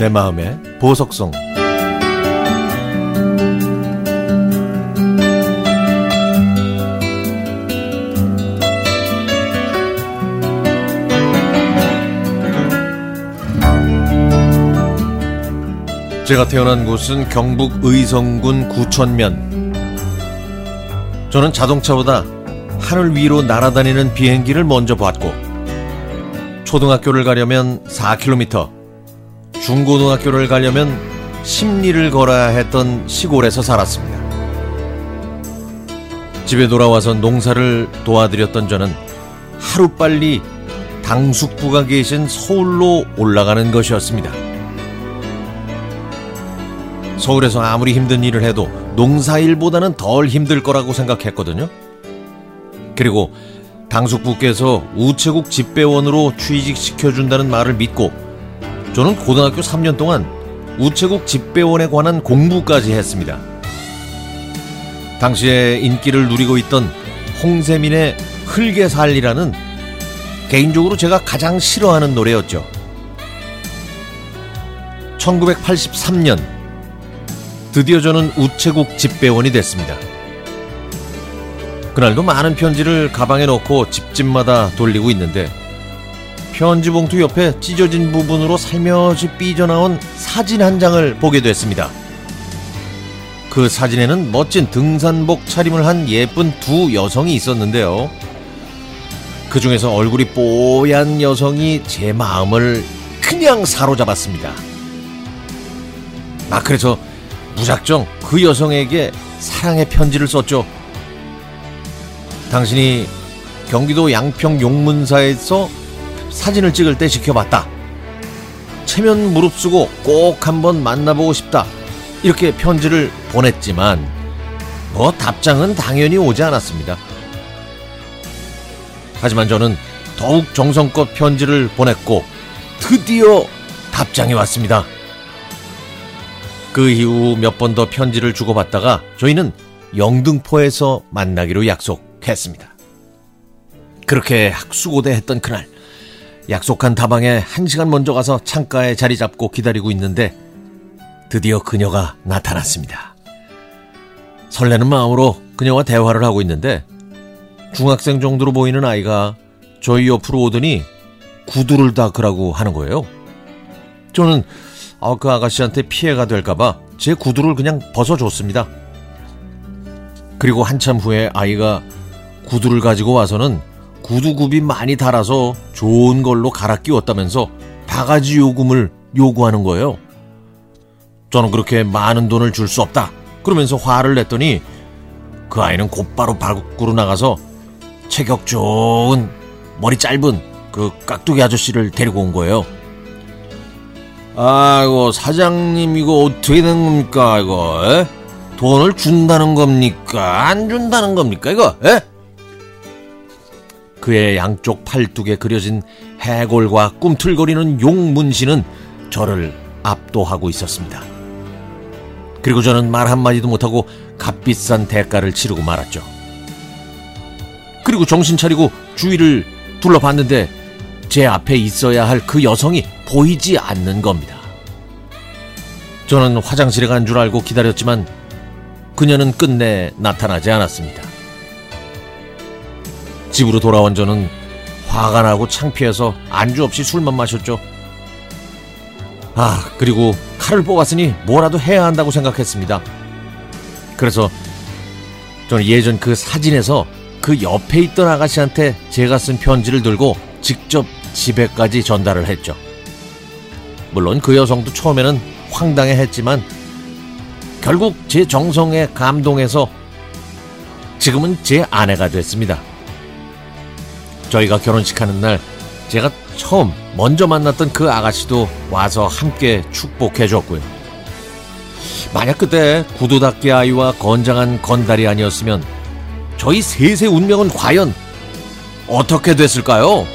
내 마음의 보석성 제가 태어난 곳은 경북 의성군 구천면. 저는 자동차보다 하늘 위로 날아다니는 비행기를 먼저 봤고, 초등학교를 가려면 4km, 중고등학교를 가려면 심리를 걸어야 했던 시골에서 살았습니다. 집에 돌아와서 농사를 도와드렸던 저는 하루빨리 당숙부가 계신 서울로 올라가는 것이었습니다. 서울에서 아무리 힘든 일을 해도 농사일보다는 덜 힘들 거라고 생각했거든요. 그리고 당숙부께서 우체국 집배원으로 취직시켜준다는 말을 믿고 저는 고등학교 3년 동안 우체국 집배원에 관한 공부까지 했습니다. 당시에 인기를 누리고 있던 홍세민의 흙에 살리라는 개인적으로 제가 가장 싫어하는 노래였죠. 1983년 드디어 저는 우체국 집배원이 됐습니다. 그날도 많은 편지를 가방에 넣고 집집마다 돌리고 있는데 편지 봉투 옆에 찢어진 부분으로 살며시 삐져나온 사진 한 장을 보게 됐습니다. 그 사진에는 멋진 등산복 차림을 한 예쁜 두 여성이 있었는데요. 그 중에서 얼굴이 뽀얀 여성이 제 마음을 그냥 사로잡았습니다. 아, 그래서 무작정 그 여성에게 사랑의 편지를 썼죠. 당신이 경기도 양평 용문사에서 사진을 찍을 때 지켜봤다. 체면 무릅쓰고 꼭 한번 만나보고 싶다. 이렇게 편지를 보냈지만 뭐 답장은 당연히 오지 않았습니다. 하지만 저는 더욱 정성껏 편지를 보냈고 드디어 답장이 왔습니다. 그 이후 몇 번 더 편지를 주고받다가 저희는 영등포에서 만나기로 약속했습니다. 그렇게 학수고대 했던 그날 약속한 다방에 한 시간 먼저 가서 창가에 자리 잡고 기다리고 있는데 드디어 그녀가 나타났습니다. 설레는 마음으로 그녀와 대화를 하고 있는데 중학생 정도로 보이는 아이가 저희 옆으로 오더니 구두를 닦으라고 하는 거예요. 저는 아, 그 아가씨한테 피해가 될까봐 제 구두를 그냥 벗어줬습니다. 그리고 한참 후에 아이가 구두를 가지고 와서는 구두굽이 많이 달아서 좋은 걸로 갈아 끼웠다면서 바가지 요금을 요구하는 거예요. 저는 그렇게 많은 돈을 줄 수 없다. 그러면서 화를 냈더니 그 아이는 곧바로 밖으로 나가서 체격 좋은 머리 짧은 그 깍두기 아저씨를 데리고 온 거예요. 아이고 사장님 이거 어떻게 된 겁니까 이거 에? 돈을 준다는 겁니까 안 준다는 겁니까 이거 에? 그의 양쪽 팔뚝에 그려진 해골과 꿈틀거리는 용 문신은 저를 압도하고 있었습니다. 그리고 저는 말 한마디도 못하고 값비싼 대가를 치르고 말았죠. 그리고 정신 차리고 주위를 둘러봤는데 제 앞에 있어야 할 그 여성이 보이지 않는 겁니다. 저는 화장실에 간 줄 알고 기다렸지만 그녀는 끝내 나타나지 않았습니다. 집으로 돌아온 저는 화가 나고 창피해서 안주 없이 술만 마셨죠. 아, 그리고 칼을 뽑았으니 뭐라도 해야 한다고 생각했습니다. 그래서 저는 예전 그 사진에서 그 옆에 있던 아가씨한테 제가 쓴 편지를 들고 직접 집에까지 전달을 했죠. 물론 그 여성도 처음에는 황당해 했지만 결국 제 정성에 감동해서 지금은 제 아내가 됐습니다. 저희가 결혼식 하는 날 제가 처음 먼저 만났던 그 아가씨도 와서 함께 축복해 줬고요. 만약 그때 구두닦기 아이와 건장한 건달이 아니었으면 저희 셋의 운명은 과연 어떻게 됐을까요?